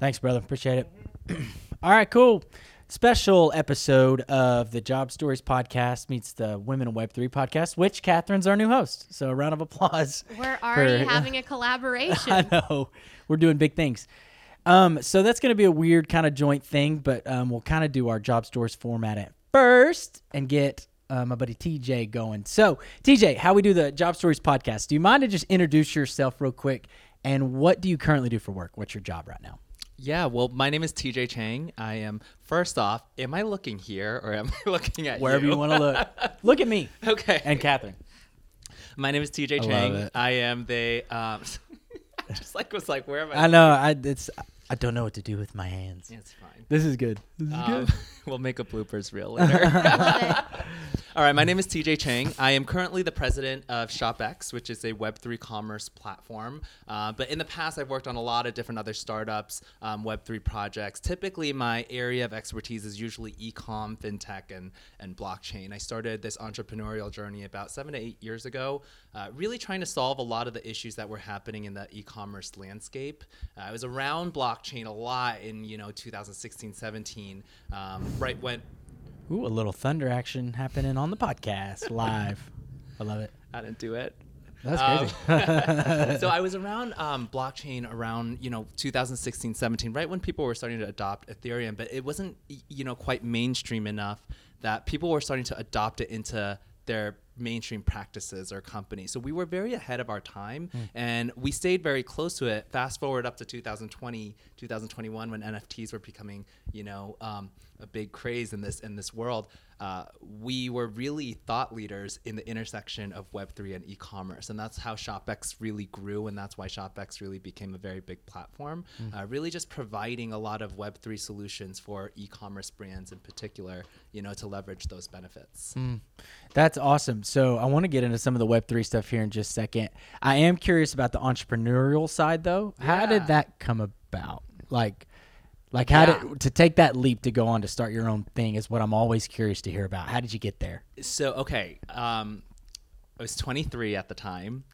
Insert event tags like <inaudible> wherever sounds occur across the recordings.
Thanks, brother. Appreciate it. <clears throat> All right, cool. Special episode of the Job Stories podcast meets the Women in Web Three podcast, which Kathryn's our new host. So a round of applause. We're already for- having a <laughs> collaboration. I know we're doing big things. Um, so that's going to be a weird kind of joint thing, but um, we'll kind of do our job stories format at first and get uh, my buddy TJ going. So TJ, how we do the job stories podcast? Do you mind to just introduce yourself real quick? And what do you currently do for work? What's your job right now? Yeah, well, my name is TJ Chang. I am first off. Am I looking here or am <laughs> I looking at Wherever you? you want to look. <laughs> look at me Okay. and Kathryn. my name is TJ love Chang. it. I am the um. <laughs> I just like was like, where am I? I know. I it's I don't know what to do with my hands. Yeah, it's fine. This is good. This is Um, good. we'll make a bloopers reel later. All right, my name is TJ Chang. I am currently the president of ShopX, which is a Web3 commerce platform. Uh, but in the past, I've worked on a lot of different other startups, um, Web3 projects. Typically, my area of expertise is usually e-com, fintech, and, and blockchain. I started this entrepreneurial journey about seven to eight years ago, uh, really trying to solve a lot of the issues that were happening in the e-commerce landscape. Uh, I was around blockchain a lot in, you know, 2016, 17, um, right when Ooh, a little thunder action happening on the podcast <laughs> live. I love it. I didn't do it. That's Um, crazy. <laughs> <laughs> so I was around um, blockchain around you know 2016, 17, right when people were starting to adopt Ethereum, but it wasn't you know quite mainstream enough that people were starting to adopt it into their mainstream practices or companies. So we were very ahead of our time and we stayed very close to it. Fast forward up to 2020, 2021 when NFTs were becoming, you know, um, a big craze in this in this world. Uh, we were really thought leaders in the intersection of Web3 and e-commerce, and that's how ShopX really grew, and that's why ShopX really became a very big platform. Uh, really, just providing a lot of Web3 solutions for e-commerce brands in particular, you know, to leverage those benefits. That's awesome. So I want to get into some of the Web3 stuff here in just a second. I am curious about the entrepreneurial side though. How Yeah. did that come about? Like like how Yeah. did to take that leap to go on to start your own thing is what I'm always curious to hear about. How did you get there? so okay um, i was 23 at the time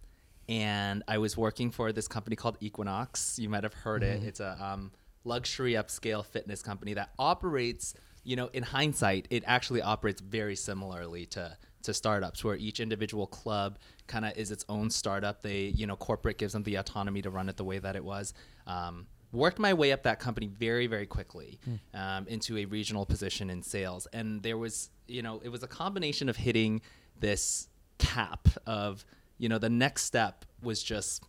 and i was working for this company called equinox you might have heard it it's a um, luxury upscale fitness company that operates you know in hindsight it actually operates very similarly to to startups where each individual club kind of is its own startup. They you know corporate gives them the autonomy to run it the way that it was. Um, worked my way up that company very very quickly um, into a regional position in sales. And there was you know it was a combination of hitting this cap of you know the next step was just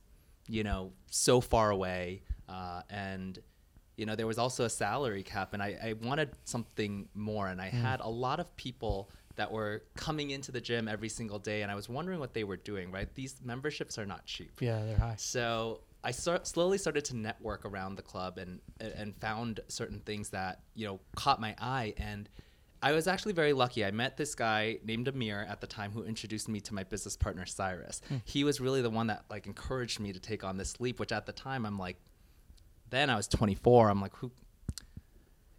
you know so far away uh, and you know there was also a salary cap and I, I wanted something more and i had a lot of people that were coming into the gym every single day and i was wondering what they were doing right these memberships are not cheap Yeah, they're high. so I start, slowly started to network around the club and and found certain things that you know caught my eye and I was actually very lucky. I met this guy named Amir at the time who introduced me to my business partner Cyrus. Hmm. He was really the one that like encouraged me to take on this leap, which at the time I'm like then I was 24. I'm like who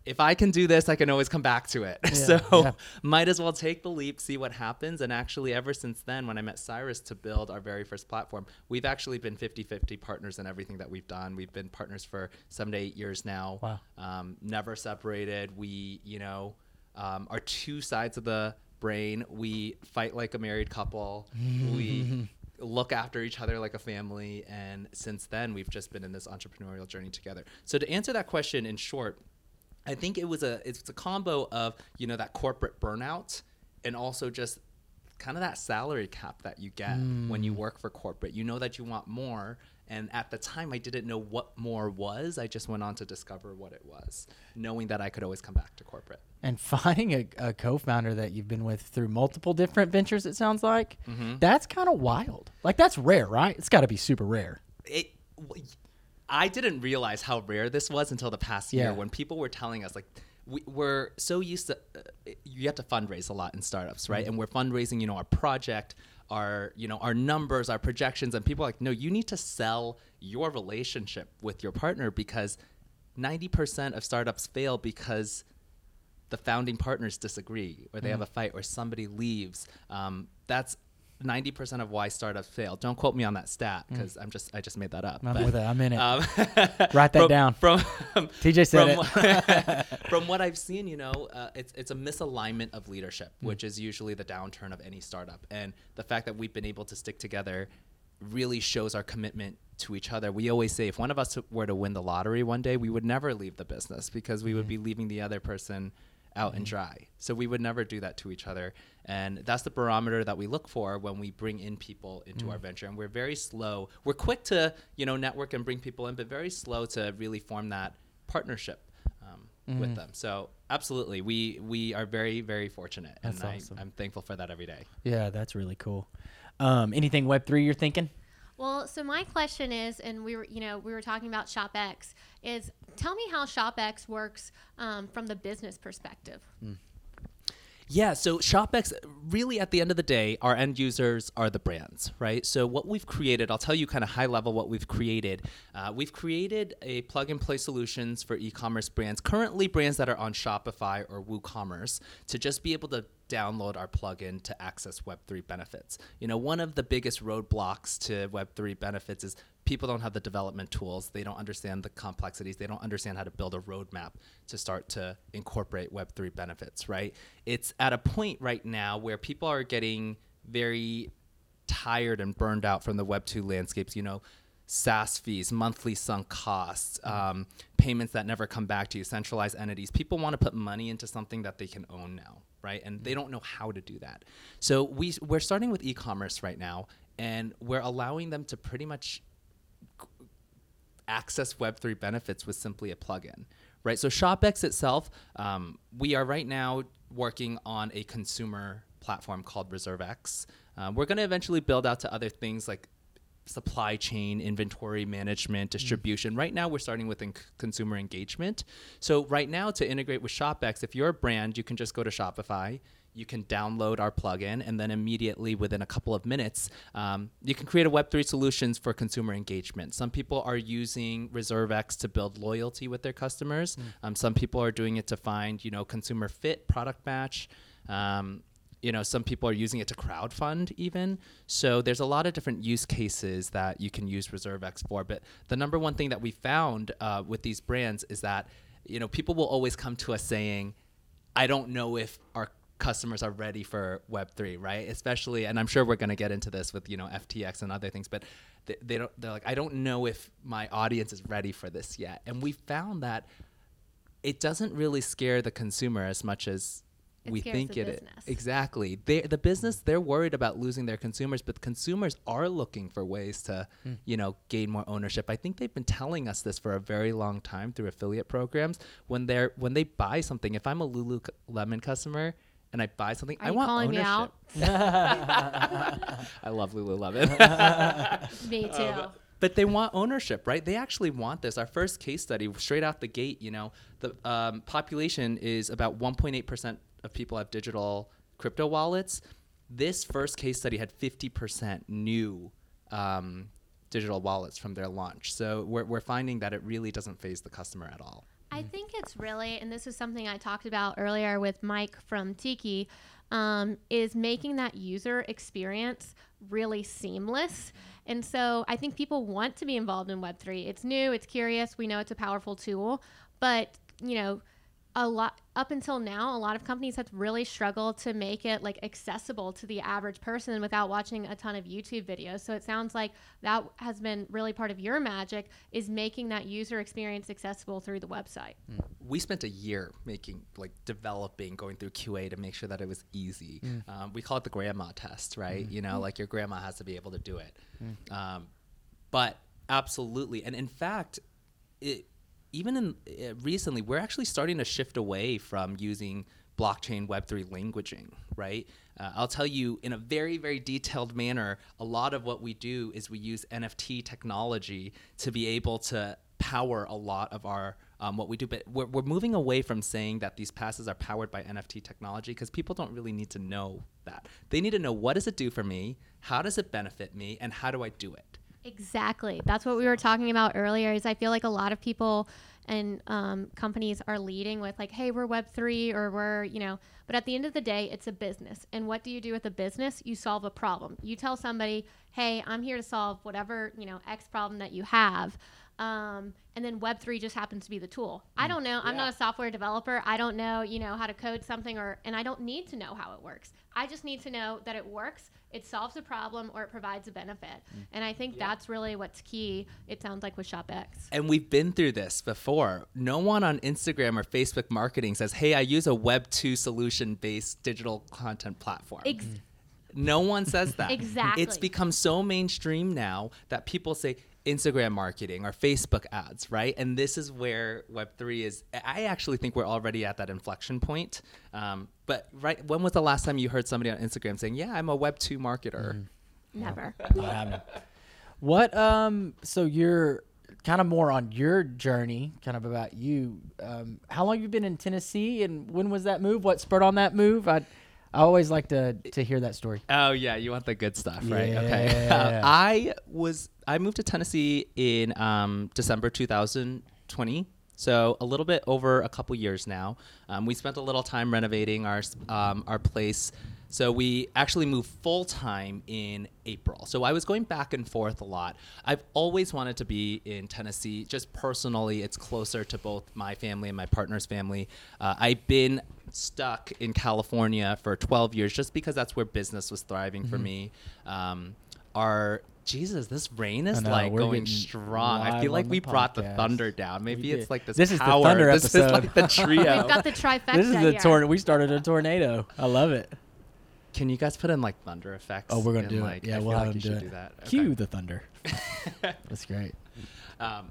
if I can do this, I can always come back to it. <laughs> so yeah. might as well take the leap, see what happens. And actually, ever since then, when I met Cyrus to build our very first platform, we've actually been 50 50 partners in everything that we've done. We've been partners for seven to eight years now. Wow. Um, never separated. We, you know, um, are two sides of the brain. We fight like a married couple. we <laughs> look after each other like a family. And since then, we've just been in this entrepreneurial journey together. So, to answer that question in short, I think it was a it's a combo of you know that corporate burnout and also just kind of that salary cap that you get when you work for corporate. You know that you want more, and at the time I didn't know what more was. I just went on to discover what it was, knowing that I could always come back to corporate. And <laughs> finding a, a co-founder that you've been with through multiple different ventures, it sounds like, Mm-hmm. that's kind of wild. Like that's rare, right? It's got to be super rare. it I didn't realize how rare this was until the past Yeah. year when people were telling us like we, we're so used to uh, you have to fundraise a lot in startups right? And we're fundraising you know our project our you know our numbers our projections and people are like no you need to sell your relationship with your partner because 90% of startups fail because the founding partners disagree or they have a fight or somebody leaves. Um, that's 90% of why startups fail. Don't quote me on that stat because I'm just I just made that up. I'm but, with it. I'm in it. um, <laughs> Write that <laughs> from- down. From <laughs> TJ said from, it. from what I've seen, you know, uh, it's it's a misalignment of leadership, Hmm. which is usually the downturn of any startup. And the fact that we've been able to stick together really shows our commitment to each other. We always say if one of us were to win the lottery one day, we would never leave the business because we Hmm. would be leaving the other person out and dry. So we would never do that to each other. And that's the barometer that we look for when we bring in people into Hmm. our venture. And we're very slow. We're quick to, you know, network and bring people in, but very slow to really form that partnership um, Mm-hmm. with them. So absolutely, we we are very very fortunate, That's and awesome. I, I'm thankful for that every day. Yeah, that's really cool. Um, anything Web three you're thinking? Well, so my question is, and we were, you know, we were talking about ShopX. Is tell me how ShopX works um, from the business perspective. Yeah, so ShopX, really at the end of the day, our end users are the brands, right? So what we've created, I'll tell you kind of high level what we've created. Uh, we've created a plug and play solutions for e-commerce brands, currently brands that are on Shopify or WooCommerce, to just be able to download our plugin to access Web3 benefits. You know, one of the biggest roadblocks to Web3 benefits is people don't have the development tools. They don't understand the complexities. They don't understand how to build a roadmap to start to incorporate Web3 benefits, right? It's at a point right now where people are getting very tired and burned out from the Web2 landscapes. You know, SaaS fees, monthly sunk costs, um, payments that never come back to you, centralized entities. People want to put money into something that they can own now, right? And they don't know how to do that. So we we're starting with e-commerce right now, and we're allowing them to pretty much access Web3 benefits with simply a plugin, right? So ShopX itself, um, we are right now working on a consumer platform called ReserveX. Um, we're going to eventually build out to other things like supply chain, inventory management, distribution. Right now, we're starting with in- consumer engagement. So right now, to integrate with ShopX, if you're a brand, you can just go to Shopify. You can download our plugin, and then immediately within a couple of minutes, um, you can create a Web3 solutions for consumer engagement. Some people are using ReserveX to build loyalty with their customers. Um, some people are doing it to find, you know, consumer fit, product match. Um, you know some people are using it to crowdfund even so there's a lot of different use cases that you can use reservex for but the number one thing that we found uh, with these brands is that you know people will always come to us saying i don't know if our customers are ready for web3 right especially and i'm sure we're going to get into this with you know ftx and other things but they, they don't they're like i don't know if my audience is ready for this yet and we found that it doesn't really scare the consumer as much as It we think the it is. business. Exactly. They, the business, they're worried about losing their consumers, but consumers are looking for ways to, Hmm. you know, gain more ownership. I think they've been telling us this for a very long time through affiliate programs. When they're when they buy something, if I'm a Lululemon customer and I buy something, Are I you want calling me ownership. out? <laughs> I love Lululemon. <laughs> Me too. Um, but they want ownership, right? They actually want this. Our first case study, straight out the gate, you know, the um, population is about 1.8% of people have digital crypto wallets. This first case study had 50% new um, digital wallets from their launch. So we're, we're finding that it really doesn't faze the customer at all. I think it's really, and this is something I talked about earlier with Mike from Tiki, um, is making that user experience really seamless. And so I think people want to be involved in Web3. It's new, it's curious, we know it's a powerful tool, but, you know, a lot up until now a lot of companies have really struggled to make it like accessible to the average person without watching a ton of youtube videos. So it sounds like that has been really part of your magic is making that user experience accessible through the website. We spent a year making like developing going through qa to make sure that it was easy. Um, we call it the grandma test right? You know like your grandma has to be able to do it. Um, but absolutely. And in fact it even in uh, recently we're actually starting to shift away from using blockchain web3 languaging right? Uh, i'll tell you in a very very detailed manner a lot of what we do is we use nft technology to be able to power a lot of our um, what we do. But we're, we're moving away from saying that these passes are powered by nft technology because people don't really need to know that. They need to know what does it do for me? How does it benefit me? And how do i do it Exactly. That's what we were talking about earlier is I feel like a lot of people and um, companies are leading with like, "Hey, we're Web three, or we're you know." But at the end of the day, it's a business, and what do you do with a business? You solve a problem. You tell somebody, "Hey, I'm here to solve whatever you know X problem that you have." Um, and then Web3 just happens to be the tool. I don't know. I'm not a software developer. I don't know, you know, how to code something or, and I don't need to know how it works. I just need to know that it works, it solves a problem, or it provides a benefit. Mm. And I think that's really what's key. It sounds like with ShopX. And we've been through this before. No one on Instagram or Facebook marketing says, "Hey, I use a Web two solution based digital content platform." Ex- No one says that. <laughs> Exactly. It's become so mainstream now that people say Instagram marketing or Facebook ads, right? And this is where Web3 is. I actually think we're already at that inflection point. Um, but right, when was the last time you heard somebody on Instagram saying, "Yeah, I'm a Web2 marketer"? Never. Not <laughs> happening. What um so you're kind of more on your journey, kind of about you. Um how long have you been in Tennessee and when was that move? What spurred on that move? I I always like to to hear that story. Oh yeah, you want the good stuff, right? Okay. Uh, <laughs> I was I moved to Tennessee in um, December 2020, so a little bit over a couple years now. Um, we spent a little time renovating our um, our place. So we actually moved full time in April. So I was going back and forth a lot. I've always wanted to be in Tennessee, just personally. It's closer to both my family and my partner's family. Uh, I've been stuck in California for 12 years just because that's where business was thriving for me. Um, our Jesus, this rain is know, like going strong. I feel like we the brought the thunder down. Maybe it's like this. This is the thunder This is episode. like the trio. We've got the trifecta This is the here. tornado. We started a tornado. I love it. Can you guys put in like thunder effects? Oh, we're gonna do like, it. Yeah, I we'll have like do it. do that. Okay. Cue the thunder. <laughs> That's great. Um,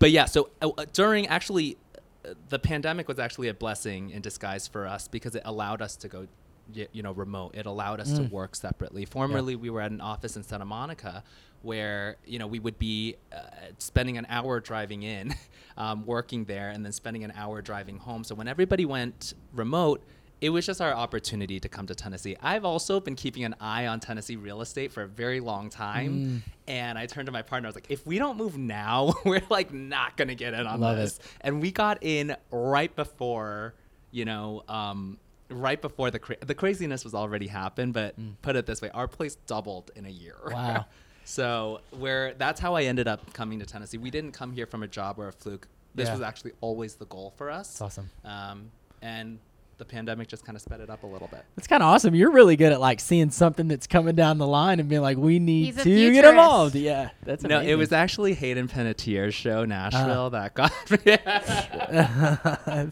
but yeah, so uh, uh, during actually, uh, the pandemic was actually a blessing in disguise for us because it allowed us to go, y- you know, remote. It allowed us to Mm. work separately. Formerly, we were at an office in Santa Monica where you know we would be uh, spending an hour driving in, <laughs> um, working there, and then spending an hour driving home. So when everybody went remote. It was just our opportunity to come to Tennessee. I've also been keeping an eye on Tennessee real estate for a very long time. Mm. And I turned to my partner. I was like, if we don't move now, <laughs> we're like not gonna get in on Love this. it. And we got in right before, you know, um, right before the cra- the craziness was already happened. But put it this way, our place doubled in a year. Mm. Wow. <laughs> so where that's how I ended up coming to Tennessee. We didn't come here from a job or a fluke. This Yeah. was actually always the goal for us. That's awesome. Um, and the pandemic just kind of sped it up a little bit. That's kind of awesome. You're really good at like seeing something that's coming down the line and being like, we need He's to a get involved. Yeah, that's No, it was actually Hayden Panettiere's show, Nashville, Uh-huh. that got <laughs> me.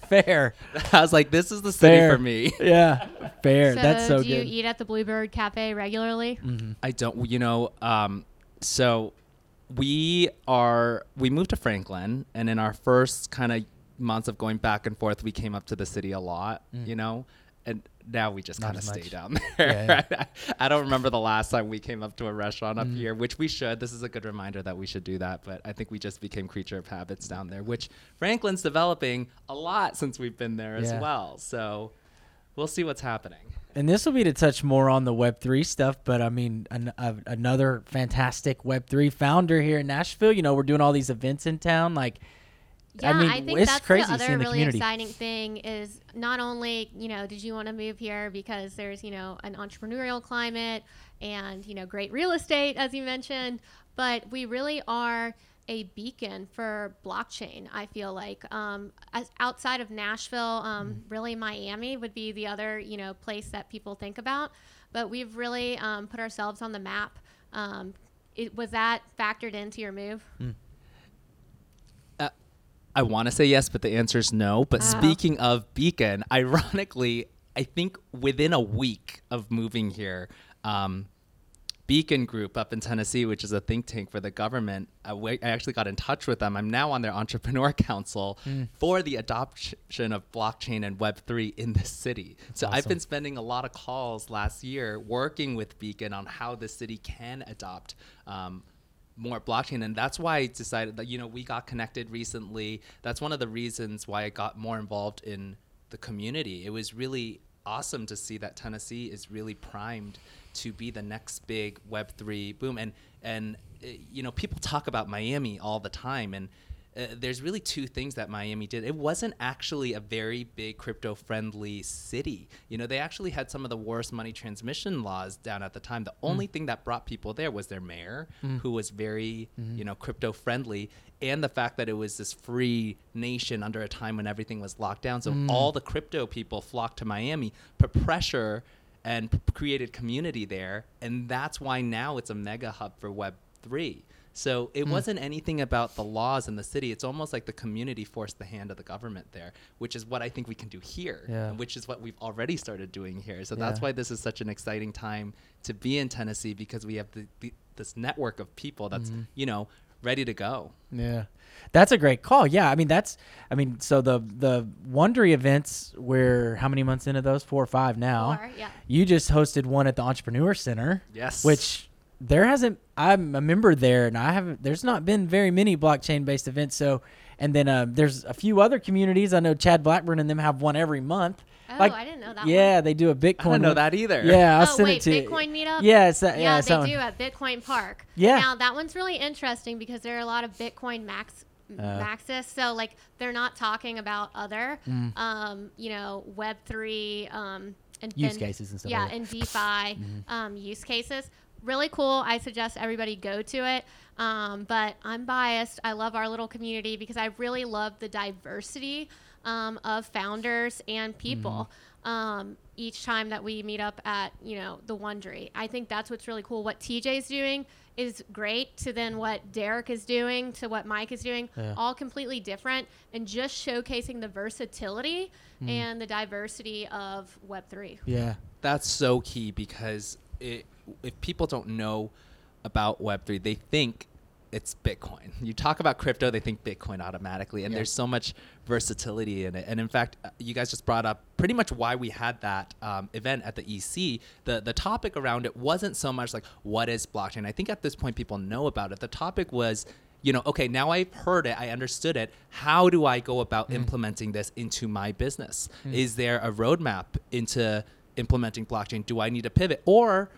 <laughs> fair. I was like, this is the city Fair. for me. <laughs> Yeah, fair. So, that's so do you good. eat at the Bluebird Cafe regularly? I don't, you know, um, so we are, we moved to Franklin, and in our first kind of months of going back and forth, we came up to the city a lot, you know, and now we just Mm. Kind of stay down there. Yeah, I don't remember the last time we came up to a restaurant Mm. up here, which we should. This is a good reminder that we should do that, but I think we just became creature of habits down there, which Franklin's developing a lot since we've been there as well. So we'll see what's happening. And this will be to touch more on the Web three stuff, but I mean, an, uh, another fantastic Web three founder here in Nashville. You know, we're doing all these events in town. Like, Yeah, I mean, think it's that's the other the really community. exciting thing is not only you know did you want to move here because there's you know an entrepreneurial climate and you know great real estate as you mentioned, but we really are a beacon for blockchain. I feel like um, as outside of Nashville, um, Mm-hmm. really Miami would be the other you know place that people think about, but we've really um, put ourselves on the map. Um, it, was that factored into your move? Uh, I want to say yes, but the answer is no. But Oh. speaking of Beacon, <laughs> ironically, I think within a week of moving here, um, Beacon Group up in Tennessee, which is a think tank for the government, I, actually got in touch with them. I'm now on their entrepreneur <laughs> council for the adoption of blockchain and Web3 in this city. so I've been spending a lot of calls last year working with Beacon on how the city can adopt. Um, more blockchain and that's why i decided that you know we got connected recently. That's one of the reasons why i got more involved in the community. It was really awesome to see that tennessee is really primed to be the next big web3 boom and and uh, you know people talk about miami all the time and uh, there's really two things that Miami did. It wasn't actually a very big crypto friendly city. You know, they actually had some of the worst money transmission laws down at the time. The hmm. only thing that brought people there was their mayor, hmm. who was very, hmm. you know, crypto friendly, and the fact that it was this free nation under a time when everything was locked down. So all the crypto people flocked to Miami, put pressure and p- created community there. And that's why now it's a mega hub for Web3. So it wasn't anything about the laws in the city. It's almost like the community forced the hand of the government there, which is what I think we can do here, Yeah. which is what we've already started doing here. So that's why this is such an exciting time to be in Tennessee because we have the, the, this network of people that's, Mm-hmm. you know, ready to go. Yeah. That's a great call. Yeah, I mean that's I mean so the the Wond'ry events we're how many months into those? 4 or 5 now. Four, yeah. You just hosted one at the Entrepreneur Center. Yes. Which there hasn't I'm a member there and I haven't there's not been very many blockchain based events so and then uh, there's a few other communities. I know Chad Blackburn and them have one every month. Oh, Like, I didn't know that. Yeah, one. they do a Bitcoin. I don't know that either. Yeah, I'll oh send wait, it to you. Bitcoin meetup. Yeah, it's that, yeah, yeah, they someone- do at Bitcoin Park. Yeah. Now that one's really interesting because there are a lot of Bitcoin max Uh. maxis. So like they're not talking about other, um, you know, Web three um, and Mm. Use and- cases and stuff Yeah, like and DeFi um, use cases. Really cool. I suggest everybody go to it. Um, but I'm biased. I love our little community because I really love the diversity um, of founders and people. Um, each time that we meet up at you know the Wond'ry, I think that's what's really cool. What TJ's doing is great to then what Derek is doing to what Mike is doing, Yeah. all completely different, and just showcasing the versatility and the diversity of Web three. Yeah. That's so key because it, if people don't know about Web3, they think it's Bitcoin. <laughs> You talk about crypto, they think Bitcoin automatically, and Yeah. there's so much versatility in it. And in fact, uh, you guys just brought up pretty much why we had that um, event at the EC. The the topic around it wasn't so much like what is blockchain. I think at this point people know about it. The topic was you know, okay, now I've heard it, I understood it. How do I go about implementing this into my business? Is there a roadmap into implementing blockchain? Do I need to pivot? Or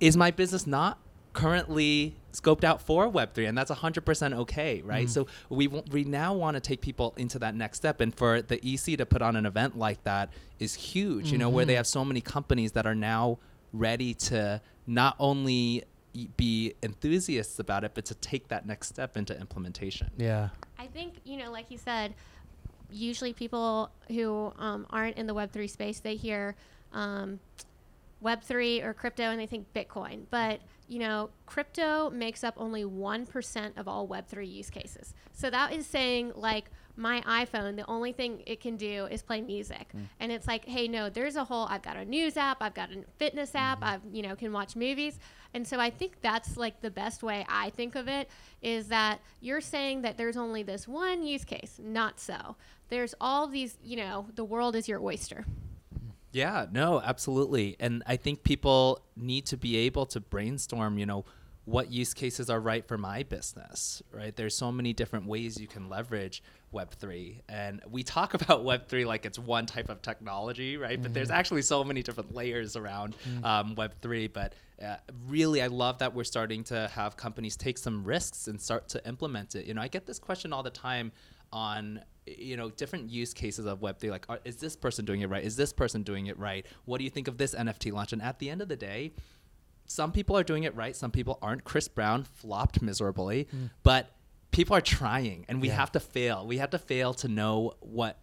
is my business not currently scoped out for Web3? And that's 100% okay, right? So we, w- we now want to take people into that next step. And for the EC to put on an event like that is huge, you know, where they have so many companies that are now ready to not only be enthusiasts about it, but to take that next step into implementation. Yeah. I think you know, like you said, usually people who um, aren't in the Web three space they hear um, Web three or crypto and they think Bitcoin, but you know, crypto makes up only one percent of all Web three use cases. So that is saying like my iPhone, the only thing it can do is play music, hmm. and it's like, hey, no, there's a whole. I've got a news app, I've got a fitness app, hmm. I've you know can watch movies, and so I think that's like the best way I think of it is that you're saying that there's only this one use case. Not so. There's all these, you know, the world is your oyster. Yeah, no, absolutely. And I think people need to be able to brainstorm, you know, what use cases are right for my business, right? There's so many different ways you can leverage Web3. And we talk <laughs> about Web3 like it's one type of technology, right? But there's actually so many different layers around um, Web3. But uh, really, I love that we're starting to have companies take some risks and start to implement it. You know, I get this question all the time on you know different use cases of web3 like are, is this person doing it right? Is this person doing it right? What do you think of this nft launch? And at the end of the day some people are doing it right some people aren't. Chris brown flopped miserably hmm. but people are trying and we Yeah. have to fail. We have to fail to know what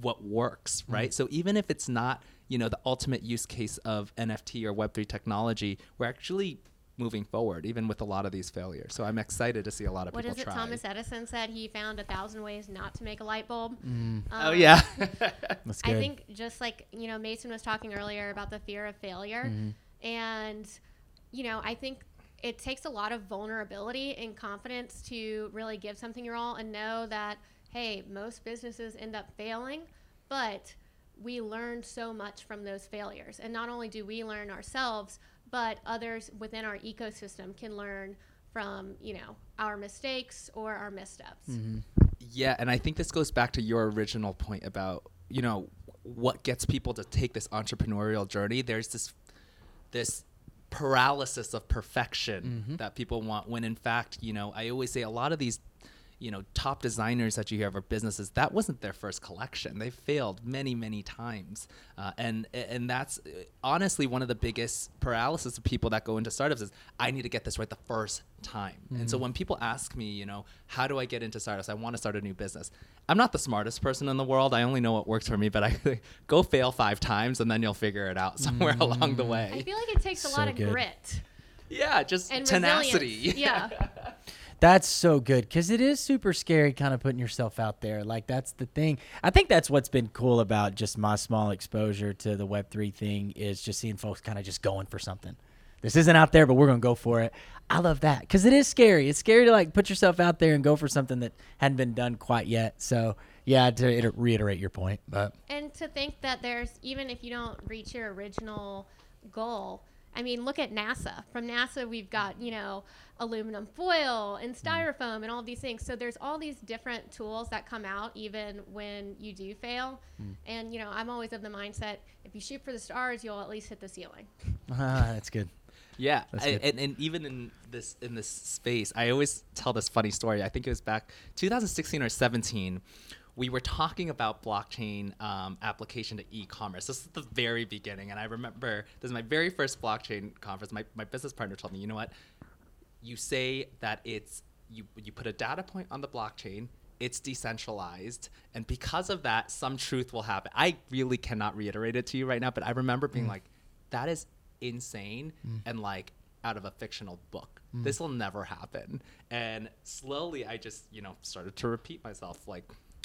what works hmm. right? So even if it's not you know the ultimate use case of nft or web3 technology we're actually moving forward even with a lot of these failures. So i'm excited to see a lot of What people is it? try. Thomas Edison said? He found a thousand ways not to make a light bulb. oh Um, yeah. <laughs> <laughs> That's good. I think just like you know, Mason was talking earlier about the fear of failure, and you know, I think it takes a lot of vulnerability and confidence to really give something your all and know that hey, most businesses end up failing, but we learn so much from those failures, and not only do we learn ourselves, but others within our ecosystem can learn from you know our mistakes or our missteps. Mm-hmm. Yeah, and I think this goes back to your original point about, you know, what gets people to take this entrepreneurial journey. There's this this paralysis of perfection mm-hmm. that people want when in fact, you know, I always say a lot of these you know top designers that you hear of or businesses that wasn't their first collection. They failed many many times. Uh, and and that's honestly one of the biggest paralysis of people that go into startups is i need to get this right the first time. And so when people ask me you know how do i get into startups? I want to start a new business. I'm not the smartest person in the world. I only know what works for me but i <laughs> go fail five times and then you'll figure it out <laughs> somewhere along the way. I feel like it takes a So lot of good. grit yeah just and tenacity. resilience. Yeah. <laughs> That's so good because it is super scary, kind of putting yourself out there. Like that's the thing. I think that's what's been cool about just my small exposure to the Web three thing is just seeing folks kind of just going for something. This isn't out there, but we're gonna go for it. I love that because it is scary. It's scary to like put yourself out there and go for something that hadn't been done quite yet. So yeah, to reiterate your point, but And to think that there's even if you don't reach your original goal, I mean, look at NASA. From NASA, we've got you know aluminum foil and styrofoam and all these things. So there's all these different tools that come out even when you do fail. And you know, I'm always of the mindset: if you shoot for the stars, you'll at least hit the ceiling. ah, that's good. <laughs> Yeah, I, and, and even in this in this space, I always tell this funny story. I think it was back 2016 or 17. We were talking about blockchain um, application to e-commerce. This is the very beginning, and I remember this is my very first blockchain conference. My, my business partner told me, you know what? You say that it's you you put a data point on the blockchain. It's decentralized, and because of that, some truth will happen. I really cannot reiterate it to you right now, but I remember being mm. like, "That is insane mm. and like out of a fictional book. Mm. This will never happen. And slowly I just, you know, started to repeat myself like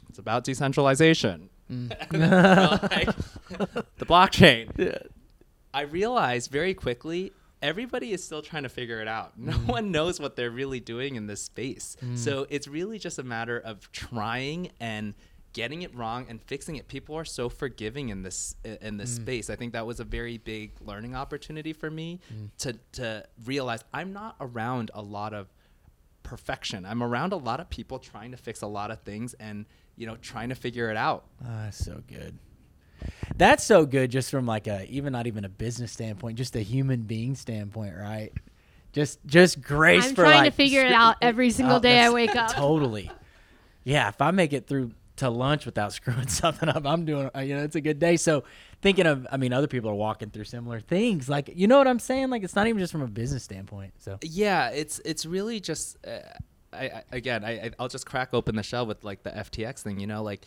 it's about decentralization. Mm. <laughs> And then, like, <laughs> the blockchain. I realized very quickly everybody is still trying to figure it out. No mm. one knows what they're really doing in this space. Mm. So it's really just a matter of trying and getting it wrong and fixing it. People are so forgiving in this in this space. I think that was a very big learning opportunity for me to to realize I'm not around a lot of perfection. I'm around a lot of people trying to fix a lot of things and you know trying to figure it out. Ah, so good. That's so good, just from like a even not even a business standpoint, just a human being standpoint, right? Just just grace I'm for trying like to figure it out every single Oh, day I wake up. Totally. Yeah, if I make it through to lunch without <laughs> screwing something up, I'm doing. uh, You know, it's a good day. So thinking of, I mean, other people are walking through similar things. Like, you know what I'm saying? Like, it's not even just from a business standpoint. So yeah it's it's really just uh, I, I again I I- I'll just crack open the shell with like the FTX thing you know like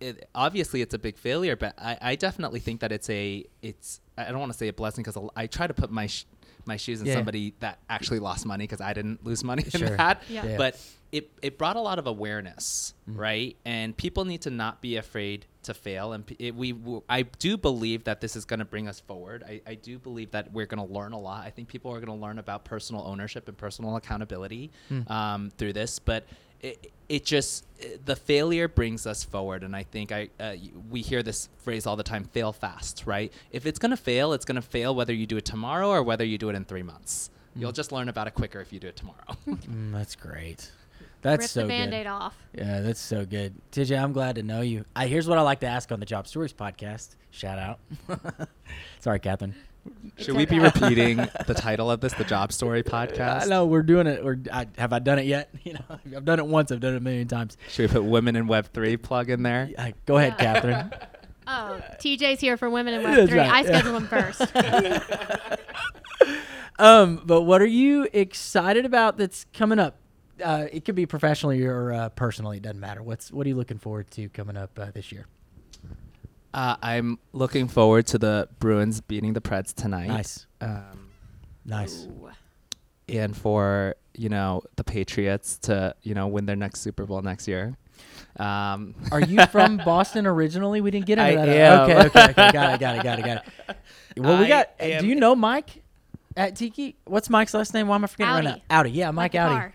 it, obviously it's a big failure but I, I definitely think that it's a it's I don't want to say a blessing because I try to put my sh- my shoes in Yeah. somebody that actually lost money because I didn't lose money in that Yeah. Yeah. but it, it brought a lot of awareness mm-hmm. right and people need to not be afraid to fail and it, we I do believe that this is going to bring us forward. I, I do believe that we're going to learn a lot. I think people are going to learn about personal ownership and personal accountability um, through this but it, it just the failure brings us forward and i think i uh, we hear this phrase all the time fail fast right? If it's going to fail it's going to fail whether you do it tomorrow or whether you do it in three months. You'll just learn about it quicker if you do it tomorrow. <laughs> <laughs> Mm, that's great. That's Rip so the good. band-aid off. Yeah, that's so good. TJ, I'm glad to know you. I, here's what I like to ask on the Job Stories podcast. Shout out. <laughs> Sorry, Kathryn. Should we be <laughs> repeating the title of this, the Job Story podcast? I know we're doing it. Or I, have I done it yet? <laughs> You know, I've done it once. I've done it a million times. Should we put Women in Web three plug in there? Uh, go ahead, Yeah. Kathryn. Oh, TJ's here for Women in Web That's Three. right, I yeah. scheduled him first. Um, but what are you excited about that's coming up? Uh, it could be professionally or uh, personally. It doesn't matter. What's what are you looking forward to coming up uh, this year? Uh, I'm looking forward to the Bruins beating the Preds tonight. Nice, Um, nice. Ooh. and for you know the Patriots to you know win their next Super Bowl next year. Um, Are you <laughs> from Boston originally? We didn't get into I that. am. Okay, okay, okay. Got it, got it, got it, got it. <laughs> Well, we got. am- do you know Mike at Tiki? What's Mike's last name? Why am I forgetting right now? Audi. Audi. Yeah, Mike, Like the Audi.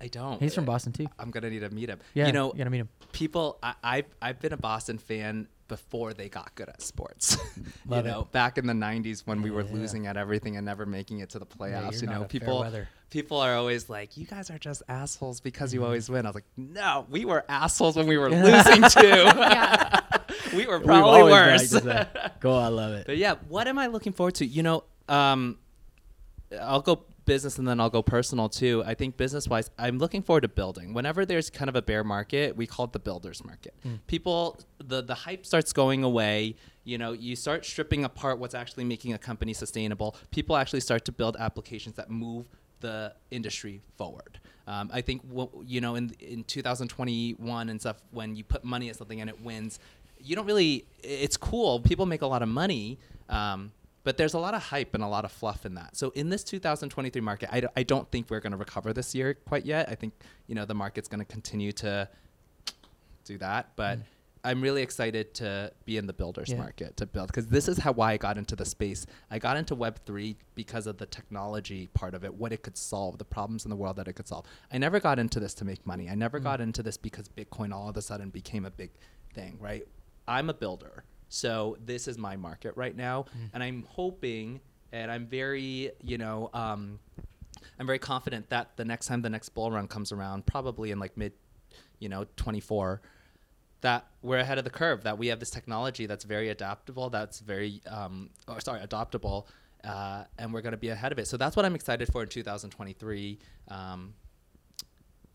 I don't. He's from Boston too. I'm gonna need to meet him. Yeah, you know, you gotta meet him. people I, I've I've been a Boston fan before they got good at sports. <laughs> You it. know, back in the '90s when we were Yeah. losing at everything and never making it to the playoffs. you're you know, people people are always like, "You guys are just assholes because Mm-hmm. you always win." I was like, "No, we were assholes when we were <laughs> losing too. <laughs> We were probably worse." Cool, I love it. But yeah, what am I looking forward to? You know, um, I'll go business and then I'll go personal too. I think business wise, I'm looking forward to building. Whenever there's kind of a bear market, we call it the builders market. People, the the hype starts going away. You know, you start stripping apart what's actually making a company sustainable. People actually start to build applications that move the industry forward. Um, I think wh- you know in in 2021 and stuff when you put money at something and it wins, you don't really. It's cool. People make a lot of money. Um, but there's a lot of hype and a lot of fluff in that. So in this 2023 market, I, d- I don't think we're going to recover this year quite yet. I think you know the market's going to continue to do that, but mm. I'm really excited to be in the builders Yeah. market to build because this is how why I got into the space. I got into Web three because of the technology part of it, what it could solve, the problems in the world that it could solve. I never got into this to make money. I never mm. got into this because Bitcoin all of a sudden became a big thing, right? I'm a builder, so this is my market right now, and I'm hoping, and I'm very, you know. Um, I'm very confident that the next time the next bull run comes around, probably in like mid, you know, 24, that we're ahead of the curve. That we have this technology that's very adaptable, that's very, um, or sorry, adoptable, uh, and we're going to be ahead of it. So that's what I'm excited for in 2023. Um,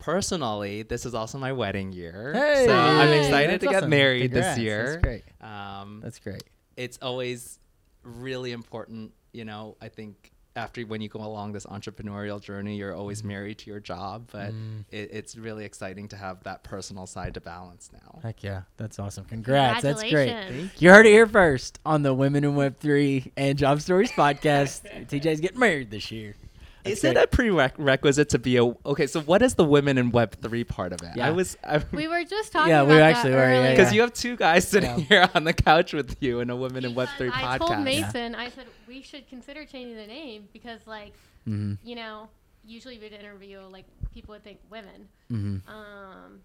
personally, this is also my wedding year, Hey, so I'm Yay. excited to That's get awesome. married Congrats. this year. That's great. Um, That's great. it's always really important you know i think after when you go along this entrepreneurial journey you're always married to your job but Mm. it, it's really exciting to have that personal side to balance now Heck yeah, that's awesome. Congrats. That's great. Congratulations. You heard it here first on the Women in Web 3 and Job Stories podcast. <laughs> TJ's getting married this year. That's is it a prerequisite to be a okay so what is the women in web 3 part of it Yeah. i was <laughs> We were just talking Yeah, about we that actually were, yeah, because yeah. you have two guys sitting Yeah. here on the couch with you and a women in web 3 Because I podcast told Mason, I said we should consider changing the name because, like, Mhm. you know, usually we'd interview like people would think women, Mhm. um,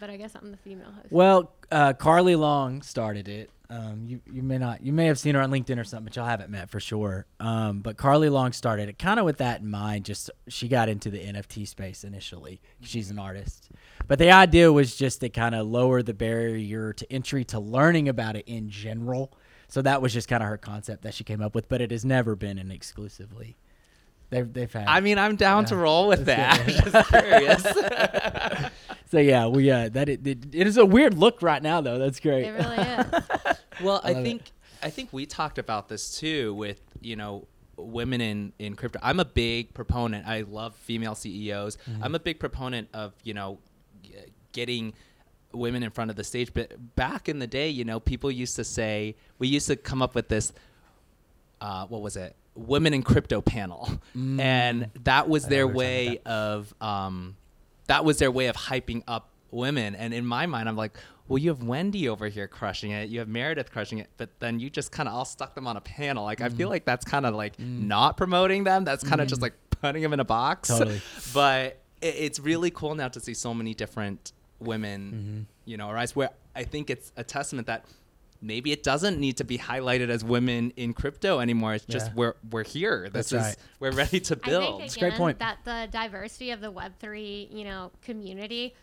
but I guess I'm the female host. Well, uh, Carly Long started it. Um, you you may not you may have seen her on LinkedIn or something, but y'all haven't met for sure. Um, but Carly Long started it kind of with that in mind. Just she got into the NFT space initially. She's an artist, but the idea was just to kind of lower the barrier to entry to learning about it in general. So that was just kind of her concept that she came up with. But it has never been an exclusively. They've they've had. i mean i'm down to roll with that <laughs> That's just <laughs> curious <laughs> so yeah, we uh that it, it, it is a weird look right now though. That's great. It really is. <laughs> Well, I I, love it. think I think we talked about this too with you know women in in crypto. I'm a big proponent. I love female CEOs. Mm-hmm. I'm a big proponent of you know g- getting women in front of the stage. But back in the day, you know, people used to say we used to come up with this. Uh, what was it? Women in crypto panel, Mm. and that was I their what you're talking way of um, that was their way of hyping up women. And in my mind, I'm like, well, you have Wendy over here crushing it, you have Meredith crushing it, but then you just kind of all stuck them on a panel. Like, I Mm. feel like that's kind of like not promoting them. That's kind of just like putting them in a box. Totally. <laughs> but it, it's really cool now to see so many different women, Mm-hmm. you know, arise. Where I think it's a testament that maybe it doesn't need to be highlighted as women in crypto anymore. It's just Yeah. we're we're here. This That's is right. we're ready to I build. think a great point. that the diversity of the Web three, you know, community,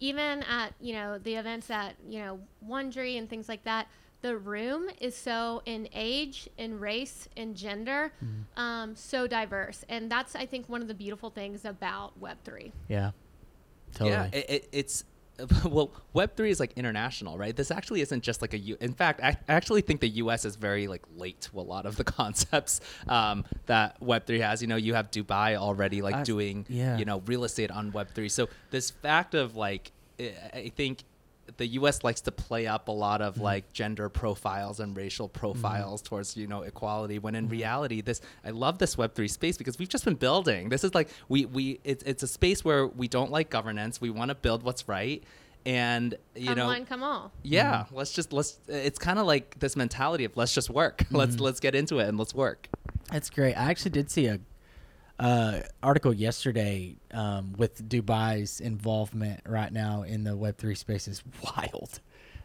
even at you know the events at you know Wond'ry and things like that, the room is so in age, in race, in gender, Mm-hmm. um, so diverse, and that's I think one of the beautiful things about Web three. Yeah. Totally. Yeah, it, it, it's <laughs> well, Web three is like international, right? This actually isn't just like a U. In fact, I actually think the U.S. is very like late to a lot of the <laughs> concepts um, that Web three has. You know, you have Dubai already like I- doing yeah. you know real estate on Web three. So this fact of like, I think the U.S. likes to play up a lot Mm-hmm. of like gender profiles and racial profiles towards you know equality. When in Mm-hmm. reality, this I love this Web three space because we've just been building. This is like we we it's it's a space where we don't like governance. We want to build what's right, and you come know. one, come all. yeah, Mm-hmm. let's just let's. It's kind of like this mentality of let's just work. <laughs> Let's Mm-hmm. let's get into it and let's work. That's great. I actually did see a uh, article yesterday um, with Dubai's involvement right now in the Web three space is <laughs> wild.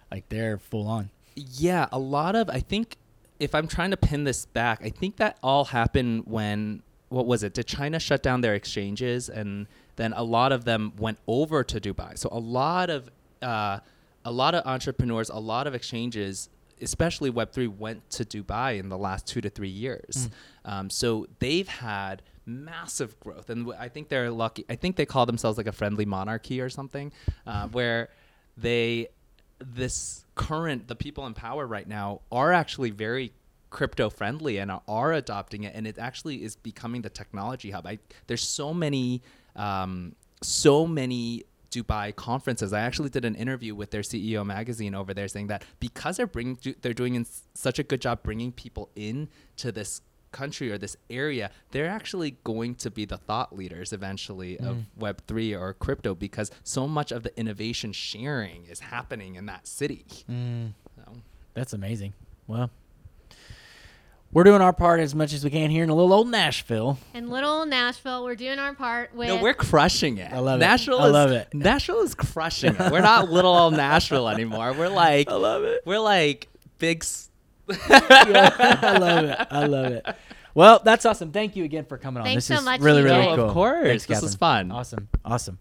Like they're full on. Yeah, a lot of I think if I'm trying to pin this back, I think that all happened when what was it? Did China shut down their exchanges and then a lot of them went over to Dubai. So a lot of uh, a lot of entrepreneurs, a lot of exchanges, especially Web three, went to Dubai in the last two to three years. Um, so they've had massive growth, and I think they're lucky. I think they call themselves like a friendly monarchy or something, uh, <laughs> where they this current the people in power right now are actually very crypto friendly and are, adopting it and it actually is becoming the technology hub I, there's so many um, so many Dubai conferences. I actually did an interview with their CEO magazine over there, saying that because they're bringing, they're doing in such a good job bringing people in to this country or this area, they're actually going to be the thought leaders eventually of Web three or crypto because so much of the innovation sharing is happening in that city. Mm, So, that's amazing. Well, we're doing our part as much as we can here in a little old Nashville. In little Nashville, we're doing our part with. no, we're crushing it. I love it. Nashville I is, love it. Nashville is crushing it. We're not little old Nashville anymore. We're <laughs> like I love it. we're like big. S- <laughs> I love it. I love it. Well, that's awesome. Thank you again for coming on. Thanks this so is much, really, TJ. really Oh, cool. of course. Thanks, this Kathryn. was fun. Awesome. Awesome.